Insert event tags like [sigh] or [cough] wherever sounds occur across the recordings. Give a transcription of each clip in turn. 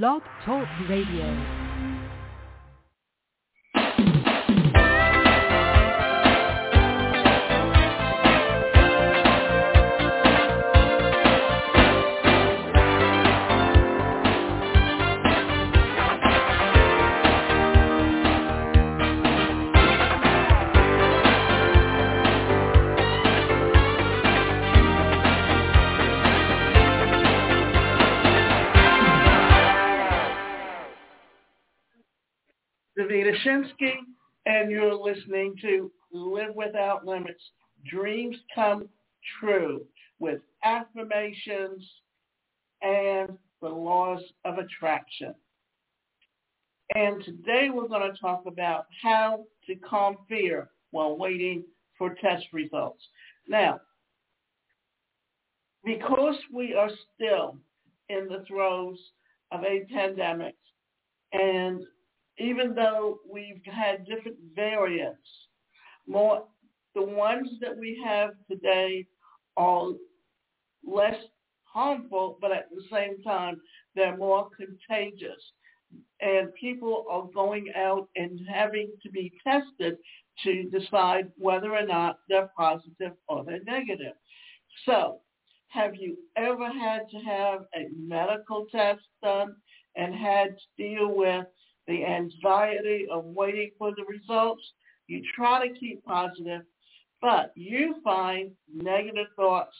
Blog Talk Radio. Davida Shinsky, and you're listening to Live Without Limits, Dreams Come True with affirmations and the laws of attraction. And today we're going to talk about how to calm fear while waiting for test results. Now, because we are still in the throes of a pandemic and even though we've had different variants, more the ones that we have today are less harmful, but at the same time, they're more contagious. And people are going out and having to be tested to decide whether or not they're positive or they're negative. So have you ever had to have a medical test done and had to deal with the anxiety of waiting for the results. You try to keep positive, but you find negative thoughts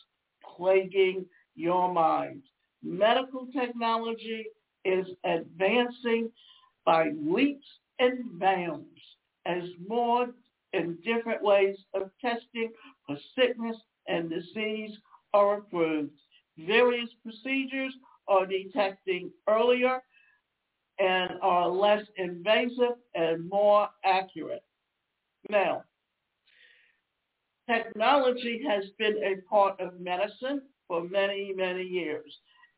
plaguing your mind. Medical technology is advancing by leaps and bounds as more and different ways of testing for sickness and disease are approved. Various procedures are detecting earlier and are less invasive and more accurate. Now, technology has been a part of medicine for many, many years.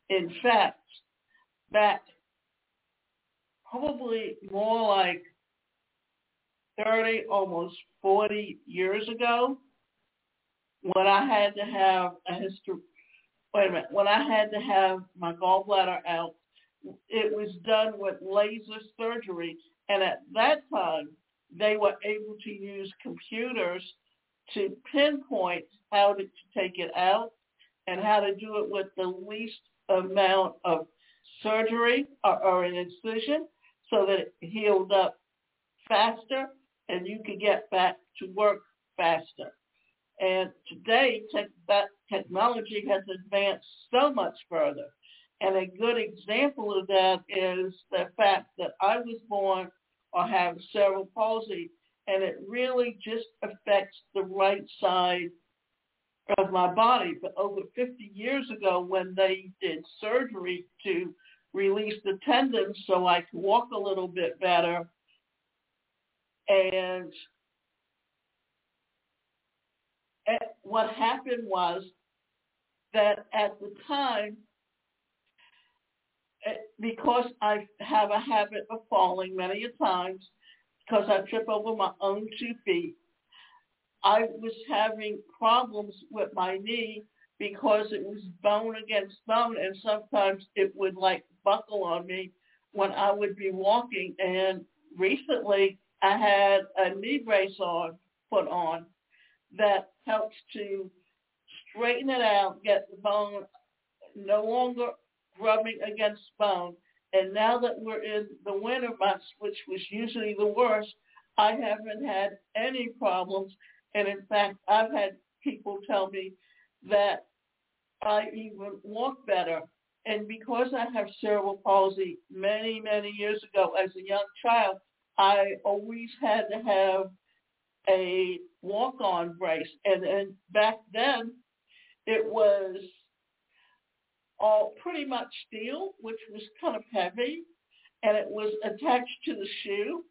In fact, back probably more like 30, almost 40 years ago, when I had to have a history, wait a minute, when I had to have my gallbladder out it was done with laser surgery. And at that time, they were able to use computers to pinpoint how to, take it out and how to do it with the least amount of surgery or, or an incision so that it healed up faster and you could get back to work faster. And today, te- that technology has advanced so much further and a good example of that is the fact that I was born or have cerebral palsy, and it really just affects the right side of my body. But over 50 years ago, when they did surgery to release the tendons so I could walk a little bit better, and what happened was that at the time Eh, Uh, because I have a habit of falling many a times because I trip over my own two feet. I was having problems with my knee because it was bone against bone and sometimes it would like buckle on me when I would be walking. And recently I had a knee brace on, put on that helps to straighten it out, get the bone no longer rubbing against bone. And now that we're in the winter months, which was usually the worst, I haven't had any problems. And in fact, I've had people tell me that I even walk better. And because I have cerebral palsy many, many years ago as a young child, I always had to have a walk-on brace. And, and back then, it was all pretty much steel, which was kind of heavy, and it was attached to the shoe.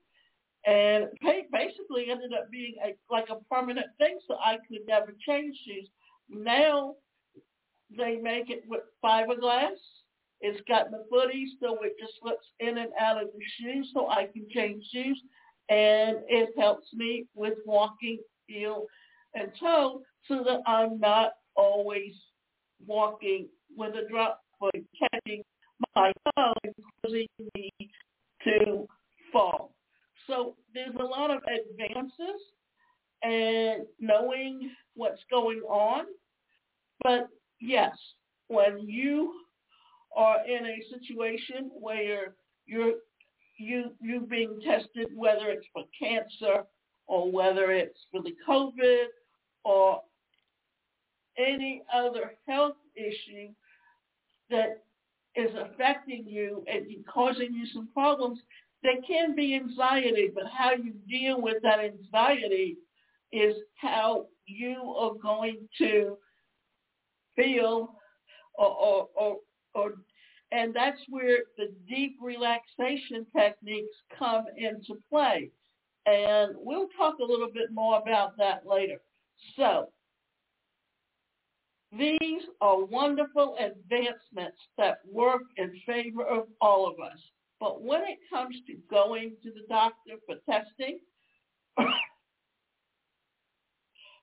And basically ended up being a, like a permanent thing, so I could never change shoes. Now they make it with fiberglass. It's got the footies, so it just slips in and out of the shoe, so I can change shoes. And it helps me with walking, heel, and toe, so that I'm not always walking with a drop for catching my tongue causing me to fall. So there's a lot of advances and knowing what's going on. But yes, when you are in a situation where you're you you being tested, whether it's for cancer or whether it's for the COVID or any other health issue that is affecting you and causing you some problems, there can be anxiety, but how you deal with that anxiety is how you are going to feel or, or, or, or and that's where the deep relaxation techniques come into play. And we'll talk a little bit more about that later. So these are wonderful advancements that work in favor of all of us. But when it comes to going to the doctor for testing, [coughs]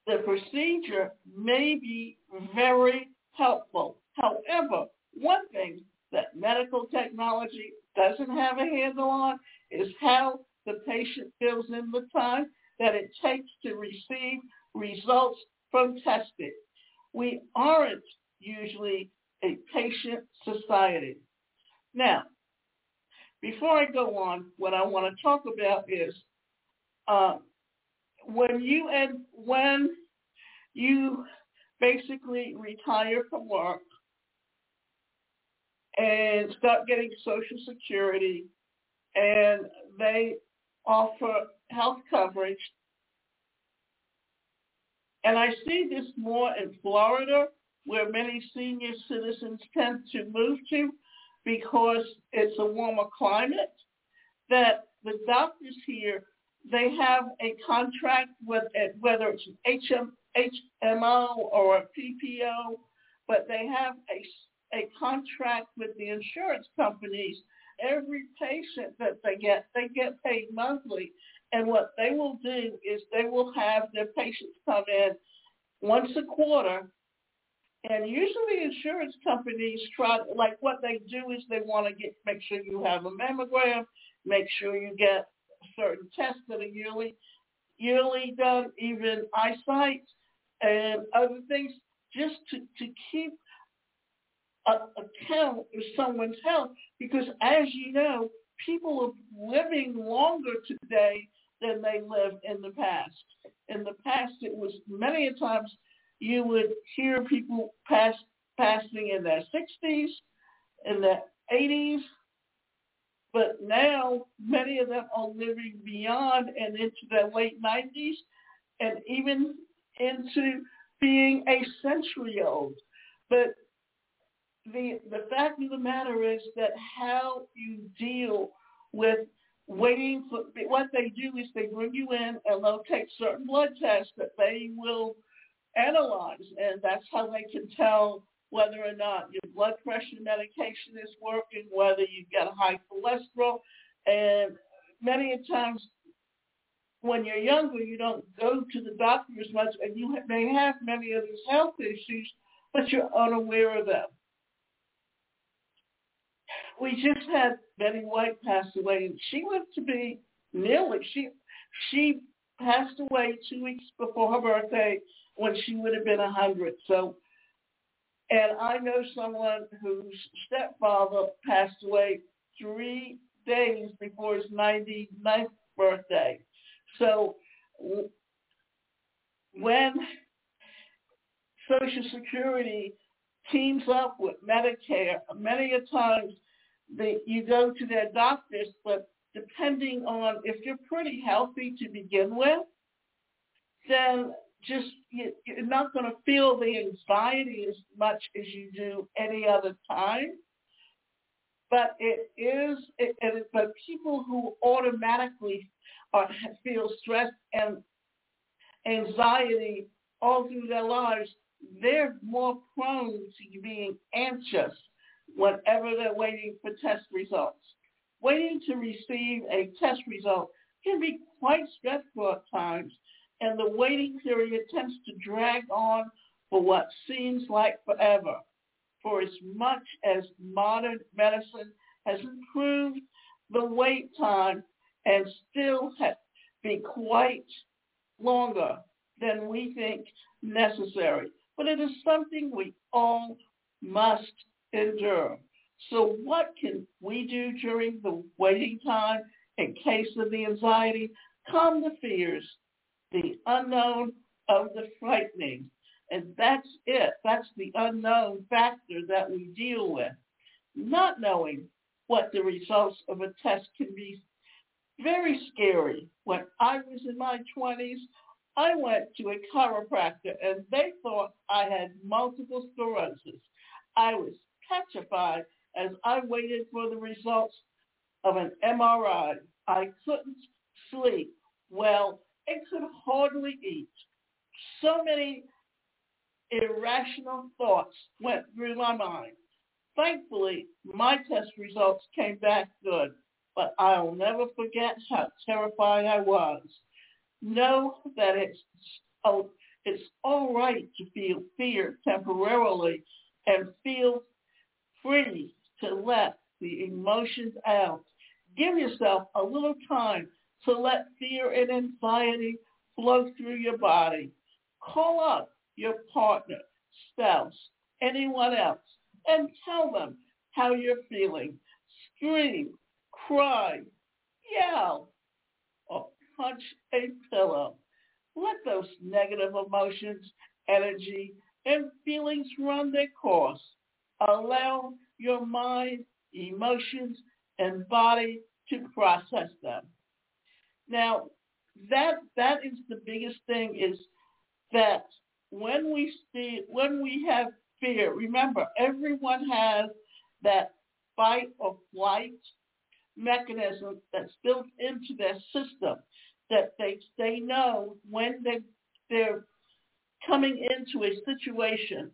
the procedure may be very helpful. However, one thing that medical technology doesn't have a handle on is how the patient feels in the time that it takes to receive results from testing. We aren't usually a patient society. Now, before I go on, what I want to talk about is uh, when you and when you basically retire from work and start getting Social Security, and they offer health coverage. And I see this more in Florida, where many senior citizens tend to move to because it's a warmer climate, that the doctors here, they have a contract with whether it's an HM, HMO or a PPO, but they have a a contract with the insurance companies. Every patient that they get, they get paid monthly. And what they will do is they will have their patients come in once a quarter. And usually insurance companies try, like what they do is they want to get, make sure you have a mammogram, make sure you get certain tests that are yearly, yearly done, even eyesight and other things, just to, to keep account of someone's health because as you know, people are living longer today than they lived in the past. In the past, it was many a times you would hear people pass, passing in their 60s, in their 80s, but now many of them are living beyond and into their late 90s and even into being a century old. But the the fact of the matter is that how you deal with waiting for what they do is they bring you in and they'll take certain blood tests that they will analyze and that's how they can tell whether or not your blood pressure medication is working, whether you've got high cholesterol. And many times when you're younger you don't go to the doctor as much and you may have many of these health issues but you're unaware of them we just had Betty White pass away, she lived to be nearly she she passed away two weeks before her birthday when she would have been a hundred. So, and I know someone whose stepfather passed away three days before his 99th birthday. So when Social Security teams up with Medicare, many a times you go to their doctors, but depending on if you're pretty healthy to begin with, then just you, you're not going to feel the anxiety as much as you do any other time. But it is, it, it, but people who automatically are, feel stress and anxiety all through their lives, they're more prone to being anxious whenever they're waiting for test results. Waiting to receive a test result can be quite stressful at times, and the waiting period tends to drag on for what seems like forever. for as much as modern medicine has improved the wait time and still be quite longer than we think necessary. But it is something we all must endure. So what can we do during the waiting time in case of the anxiety? Calm the fears, the unknown of the frightening. And that's it. That's the unknown factor that we deal with. Not knowing what the results of a test can be very scary. When I was in my 20s, I went to a chiropractor and they thought I had multiple sclerosis. I was petrified as I waited for the results of an MRI. I couldn't sleep well and could hardly eat. So many irrational thoughts went through my mind. Thankfully, my test results came back good, but I'll never forget how terrified I was. Know that it's oh, it's all right to feel fear temporarily and feel free to let the emotions out. Give yourself a little time to let fear and anxiety flow through your body. Call up your partner, spouse, anyone else, and tell them how you're feeling. Scream, cry, yell, or punch a pillow. Let those negative emotions, energy, and feelings run their course. Allow your mind, emotions, and body to process them. Now, that that is the biggest thing is that when we see when we have fear, remember everyone has that fight or flight mechanism that's built into their system that they they know when they they're coming into a situation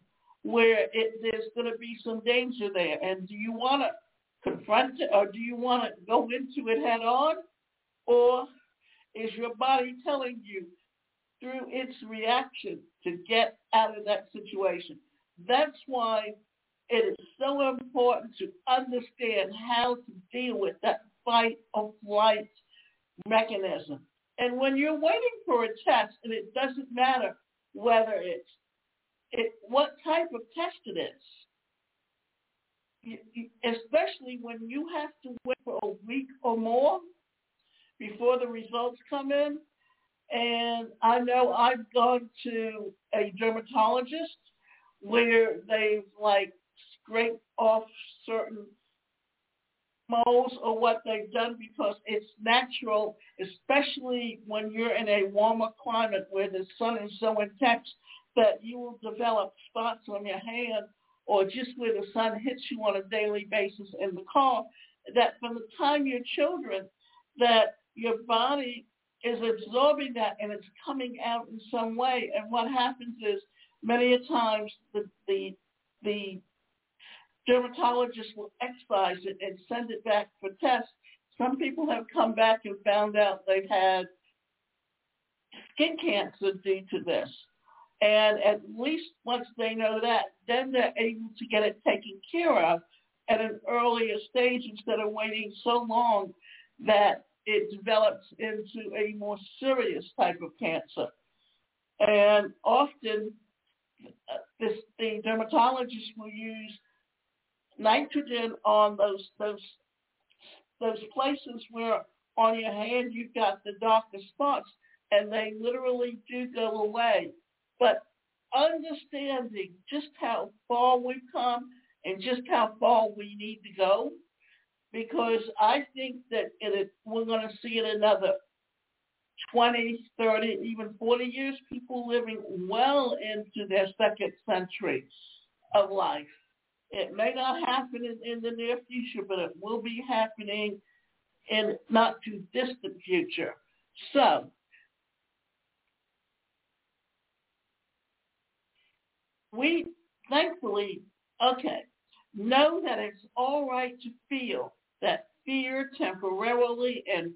where it, there's going to be some danger there. And do you want to confront it or do you want to go into it head on? Or is your body telling you through its reaction to get out of that situation? That's why it is so important to understand how to deal with that fight or flight mechanism. And when you're waiting for a test, and it doesn't matter whether it's it, what type of test it is. Especially when you have to wait for a week or more before the results come in. And I know I've gone to a dermatologist where they've like scraped off certain moles or what they've done because it's natural, especially when you're in a warmer climate where the sun is so intense that you will develop spots on your hand or just where the sun hits you on a daily basis in the car, that from the time you're children, that your body is absorbing that and it's coming out in some way. And what happens is many a times the the the dermatologist will excise it and send it back for tests. Some people have come back and found out they've had skin cancer due to this. And at least once they know that, then they're able to get it taken care of at an earlier stage instead of waiting so long that it develops into a more serious type of cancer. And often this, the dermatologist will use nitrogen on those those those places where on your hand you've got the darker spots and they literally do go away but understanding just how far we've come and just how far we need to go, because I think that we're going to see in another 20, 30, even 40 years, people living well into their second century of life. It may not happen in, in the near future, but it will be happening in not too distant future. So we thankfully, okay, know that it's all right to feel that fear temporarily and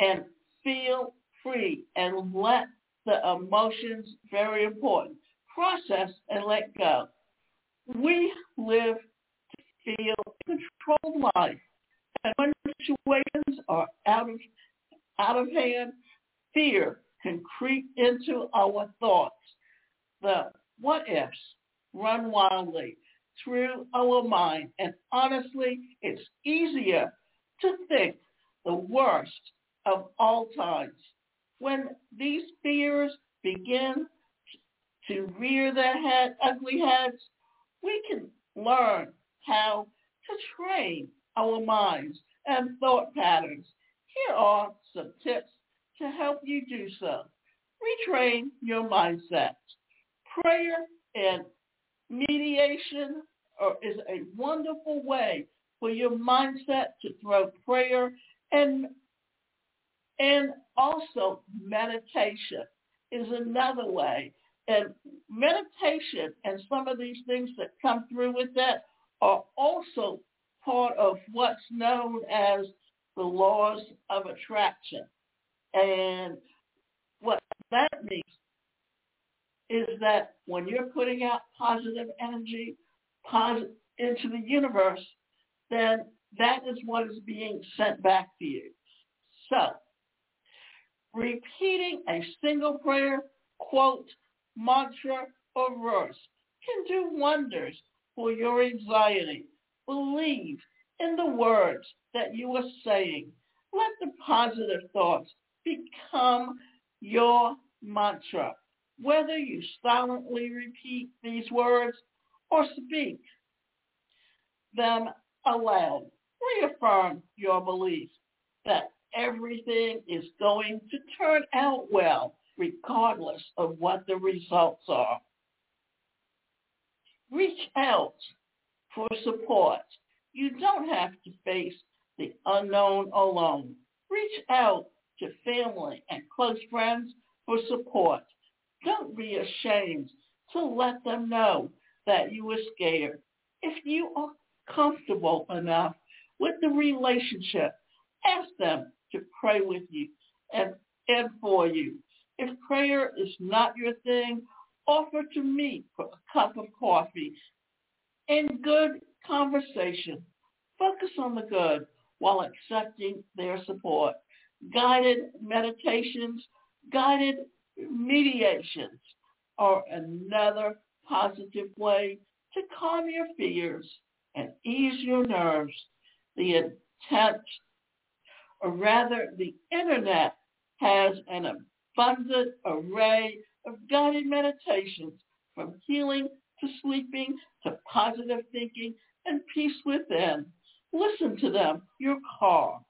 and feel free and let the emotions very important process and let go We live to feel controlled life. And when situations are out of out of hand, fear can creep into our thoughts. The what ifs run wildly through our mind. And honestly, it's easier to think the worst of all times. When these fears begin to rear their head, ugly heads, we can learn how to train our minds and thought patterns. Here are some tips to help you do so. Retrain your mindset. Prayer and mediation is a wonderful way for your mindset to throw prayer and and also meditation is another way. And meditation and some of these things that come through with that are also part of what's known as the laws of attraction. And what that means is that when you're putting out positive energy into the universe, then that is what is being sent back to you. So, repeating a single prayer, quote, mantra, or verse can do wonders for your anxiety. Believe in the words that you are saying. Let the positive thoughts become your mantra. Whether you silently repeat these words or speak them aloud, reaffirm your belief that everything is going to turn out well regardless of what the results are. Reach out for support. You don't have to face the unknown alone. Reach out to family and close friends for support. Don't be ashamed to let them know that you were scared. If you are comfortable enough with the relationship, ask them to pray with you and, and for you. If prayer is not your thing, offer to meet for a cup of coffee in good conversation. Focus on the good while accepting their support. Guided meditations, guided mediations are another positive way to calm your fears and ease your nerves. The intent, or rather the internet, has an abundant array of guided meditations from healing to sleeping to positive thinking and peace within. Listen to them, your car,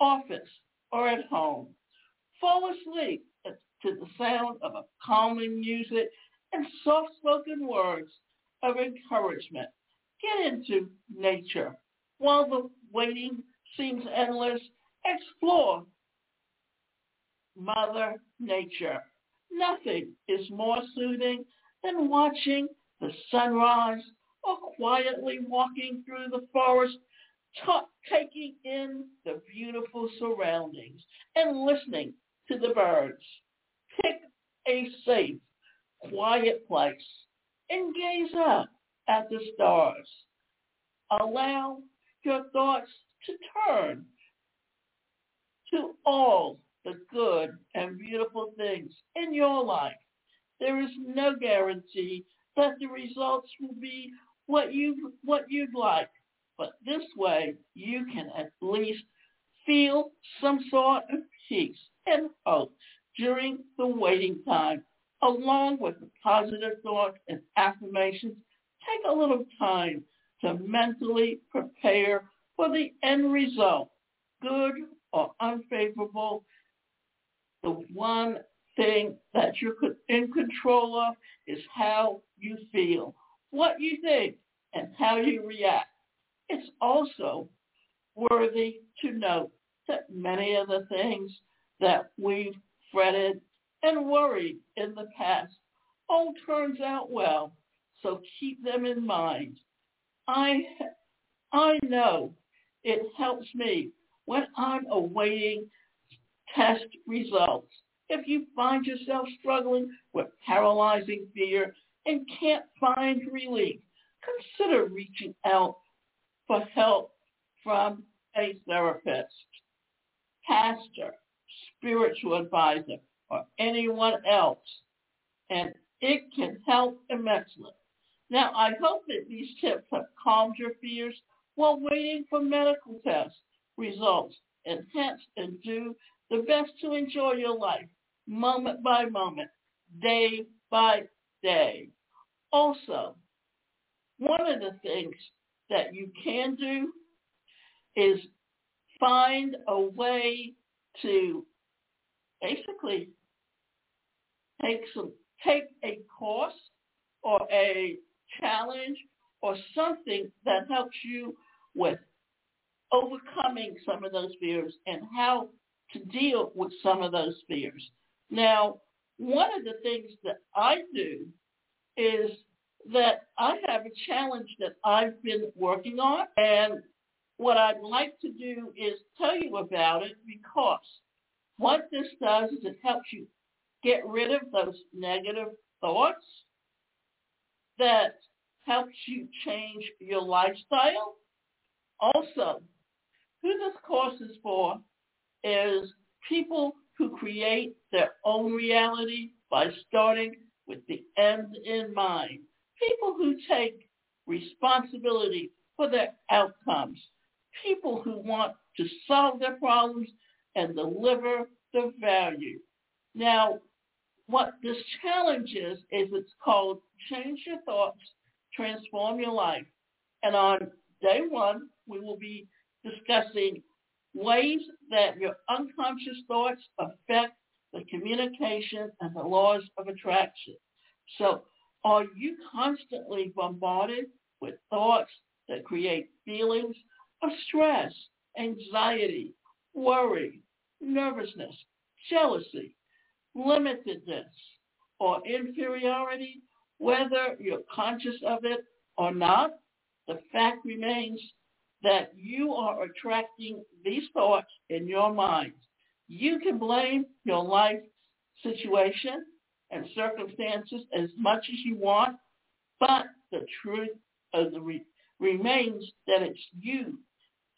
office, or at home. Fall asleep to the sound of a calming music and soft-spoken words of encouragement. Get into nature. While the waiting seems endless, explore Mother Nature. Nothing is more soothing than watching the sunrise or quietly walking through the forest, t- taking in the beautiful surroundings and listening to the birds. Pick a safe, quiet place and gaze up at the stars. Allow your thoughts to turn to all the good and beautiful things in your life. There is no guarantee that the results will be what you what you'd like, but this way you can at least feel some sort of peace and hope during the waiting time, along with the positive thoughts and affirmations. Take a little time to mentally prepare for the end result, good or unfavorable. The one thing that you're in control of is how you feel, what you think, and how you react. It's also worthy to note that many of the things that we've fretted and worried in the past all turns out well, so keep them in mind. I, I know it helps me when I'm awaiting test results. If you find yourself struggling with paralyzing fear and can't find relief, consider reaching out for help from a therapist, pastor, spiritual advisor, or anyone else. And it can help immensely. Now, I hope that these tips have calmed your fears while waiting for medical test results and hence and do the best to enjoy your life moment by moment, day by day. Also, one of the things that you can do is find a way to basically take some take a course or a challenge or something that helps you with overcoming some of those fears and how to deal with some of those fears. Now, one of the things that I do is that I have a challenge that I've been working on and what I'd like to do is tell you about it because what this does is it helps you get rid of those negative thoughts that helps you change your lifestyle. Also, who this course is for is people who create their own reality by starting with the end in mind. People who take responsibility for their outcomes. People who want to solve their problems and deliver the value. Now, what this challenge is, is it's called Change Your Thoughts, Transform Your Life. And on day one, we will be discussing ways that your unconscious thoughts affect the communication and the laws of attraction. So are you constantly bombarded with thoughts that create feelings of stress, anxiety, worry, nervousness, jealousy, limitedness, or inferiority, whether you're conscious of it or not, the fact remains that you are attracting these thoughts in your mind. You can blame your life situation and circumstances as much as you want, but the truth of the re- remains that it's you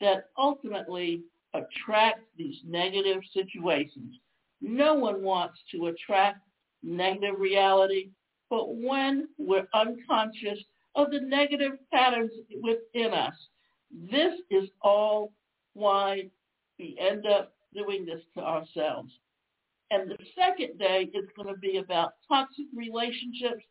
that ultimately attract these negative situations. No one wants to attract negative reality, but when we're unconscious of the negative patterns within us, this is all why we end up doing this to ourselves. And the second day is going to be about toxic relationships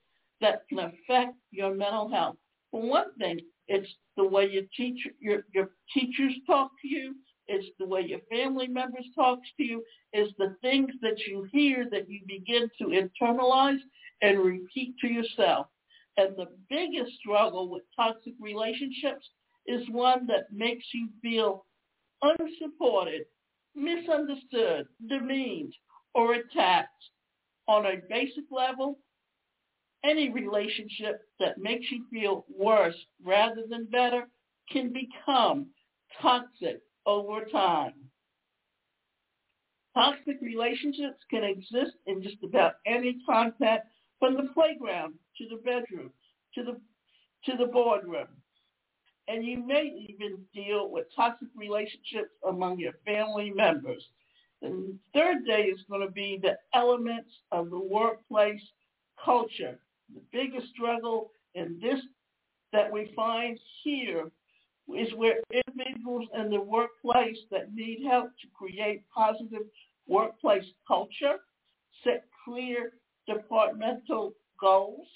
that can affect your mental health. For one thing, it's the way your teacher, your, your teachers talk to you. It's the way your family members talk to you. It's the things that you hear that you begin to internalize and repeat to yourself. And the biggest struggle with toxic relationships is one that makes you feel unsupported, misunderstood, demeaned, or attacked. On a basic level, any relationship that makes you feel worse rather than better can become toxic over time. Toxic relationships can exist in just about any contact from the playground to the bedroom to the to the boardroom. And you may even deal with toxic relationships among your family members. The third day is going to be the elements of the workplace culture. The biggest struggle in this that we find here is where individuals in the workplace that need help to create positive workplace culture, set clear departmental goals,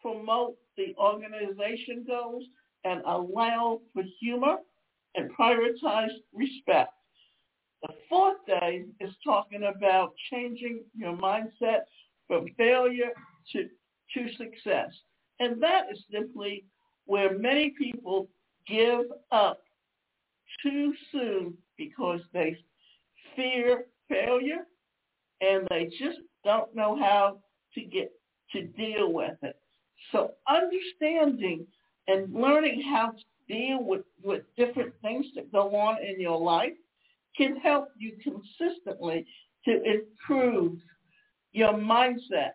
promote the organization goals, and allow for humor and prioritize respect. The fourth day is talking about changing your mindset from failure to, to success. And that is simply where many people give up too soon because they fear failure and they just don't know how to get to deal with it. So understanding and learning how to deal with, with different things that go on in your life can help you consistently to improve your mindset.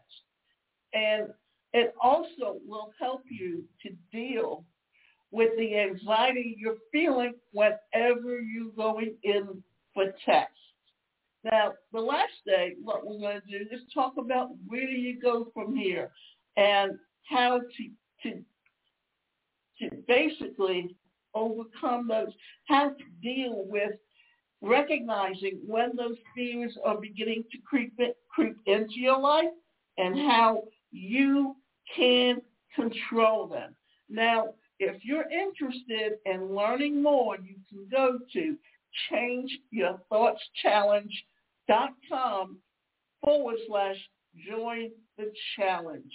And it also will help you to deal with the anxiety you're feeling whenever you're going in for tests. Now, the last day, what we're going to do is talk about where do you go from here and how to, to, to basically overcome those, how to deal with recognizing when those fears are beginning to creep, creep into your life and how you can control them. Now, if you're interested in learning more, you can go to changeyourthoughtschallenge.com forward slash join the challenge.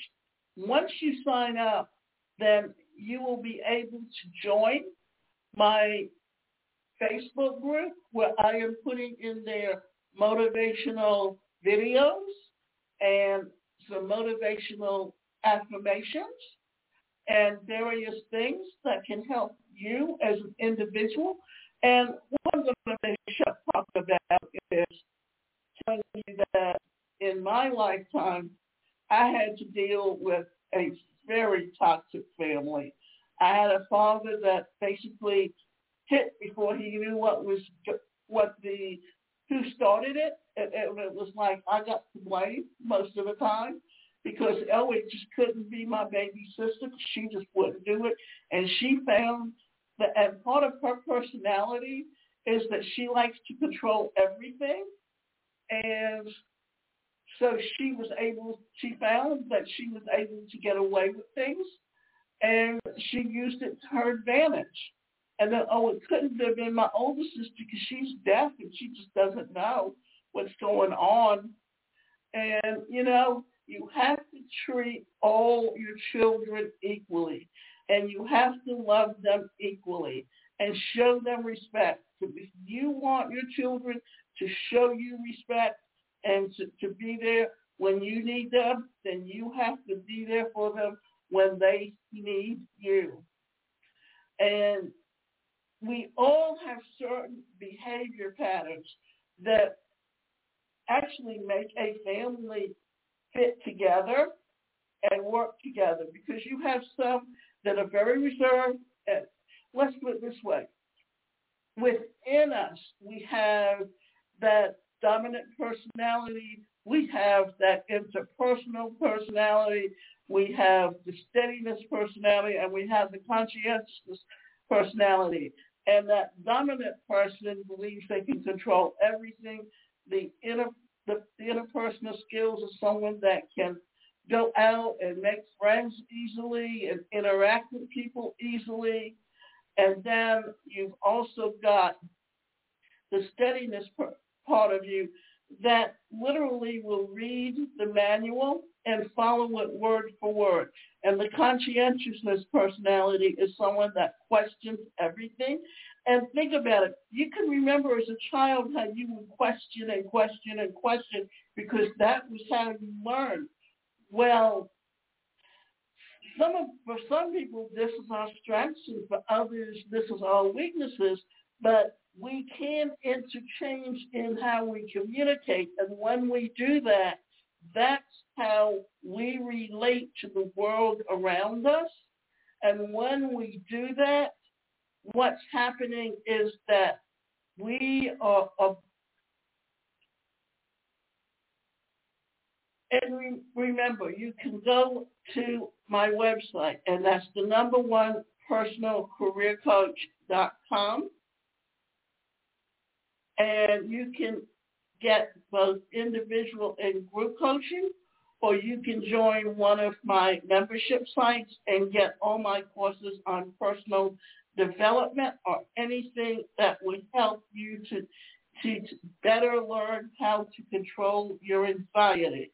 Once you sign up, then you will be able to join my Facebook group where I am putting in there motivational videos and some motivational affirmations and various things that can help you as an individual. And one of the things I talk about is telling you that in my lifetime, I had to deal with a very toxic family. I had a father that basically hit before he knew what was what the who started it. And it was like I got to blame most of the time because Ellie just couldn't be my baby sister. She just wouldn't do it. And she found that, and part of her personality is that she likes to control everything. And so she was able, she found that she was able to get away with things and she used it to her advantage. And then, oh, it couldn't have been my older sister because she's deaf and she just doesn't know what's going on. And, you know, you have to treat all your children equally, and you have to love them equally and show them respect. So if you want your children to show you respect and to, to be there when you need them, then you have to be there for them when they need you. And we all have certain behavior patterns that actually make a family fit together and work together because you have some that are very reserved. And let's put it this way. Within us, we have that dominant personality. We have that interpersonal personality. We have the steadiness personality, and we have the conscientiousness personality. And that dominant person believes they can control everything. The inner the, interpersonal skills of someone that can go out and make friends easily and interact with people easily. And then you've also got the steadiness part of you that literally will read the manual and follow it word for word. And the conscientiousness personality is someone that questions everything and think about it. You can remember as a child how you would question and question and question because that was how you learned. Well, some of, for some people, this is our strengths, and for others, this is our weaknesses. But we can interchange in how we communicate, and when we do that, that's how we relate to the world around us. And when we do that, what's happening is that we are, are and re- remember, you can go to my website, and that's the number one personal career personalcareercoach.com. And you can get both individual and group coaching, or you can join one of my membership sites and get all my courses on personal development or anything that would help you to, to, better learn how to control your anxiety.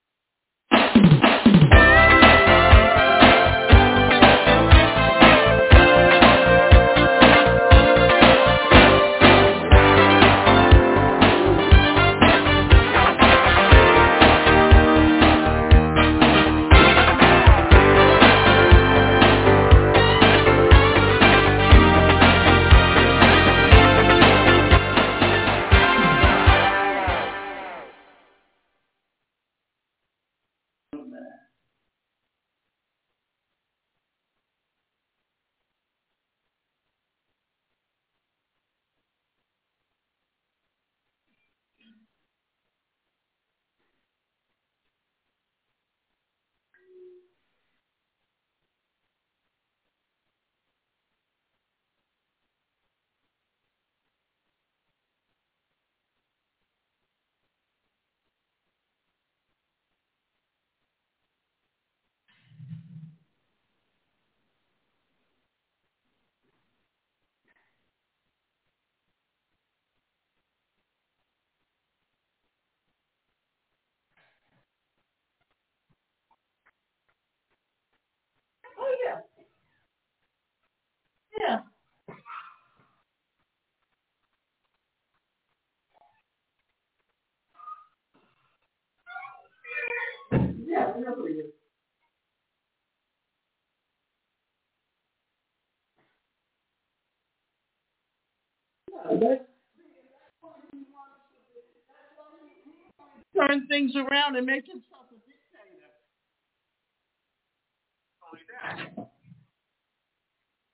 Turn things around and make himself a dictator.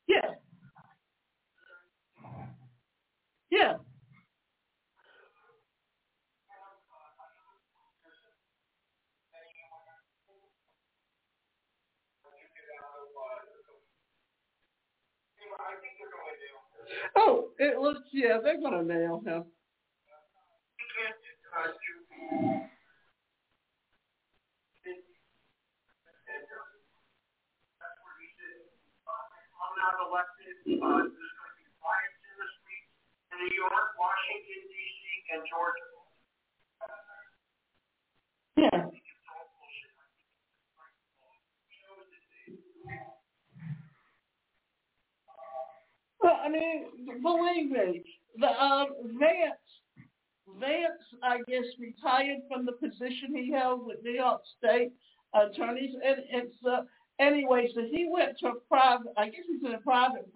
Yeah. Yeah. Oh, it looks yeah, they're nail him. uh, going to New York, Washington, D.C., and Georgia. Yeah. Well, I mean, believe me, the um, Vance, Vance, I guess, retired from the position he held with New York State attorneys, and it's uh, anyway. So he went to a private. I guess he's in a private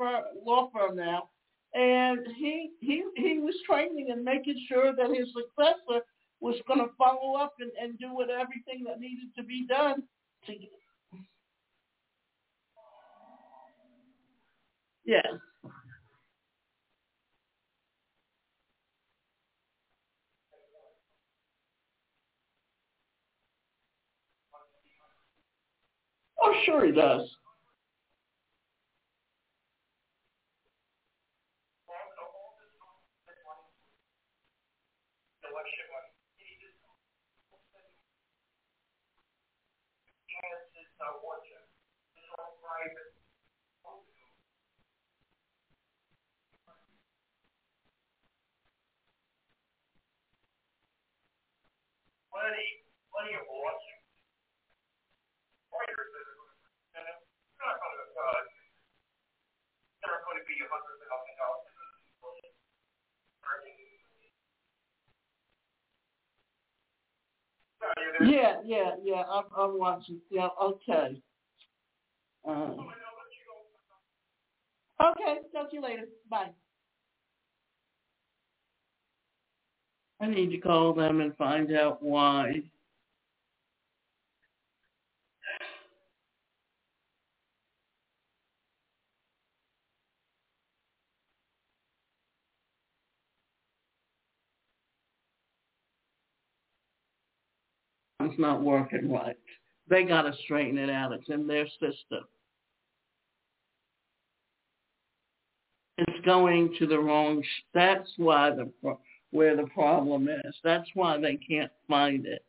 law firm now, and he he he was training and making sure that his successor was going to follow up and, and do what everything that needed to be done to. Yeah. Oh, sure he does plenty of lawsuits. Lawyers that are going to present it, it's not going to, uh, it's not going to be a hundred thousand dollars. Yeah, yeah, yeah. I'm, I'm watching. Yeah, okay. Uh, okay, talk to you later. Bye. I need to call them and find out why. It's not working right. They got to straighten it out. It's in their system. It's going to the wrong. That's why the where the problem is. That's why they can't find it.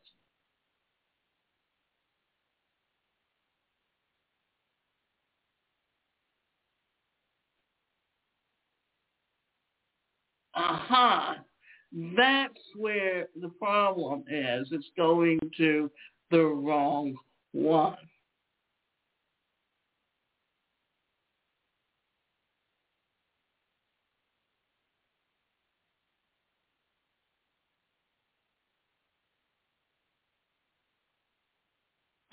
That's where the problem is. It's going to the wrong one.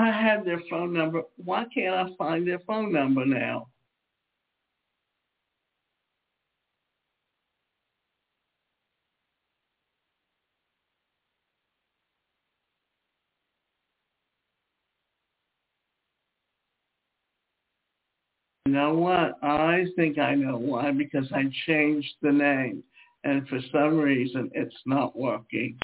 I had their phone number. Why can't I find their phone number now? Know what? I think I know why because I changed the name and for some reason it's not working.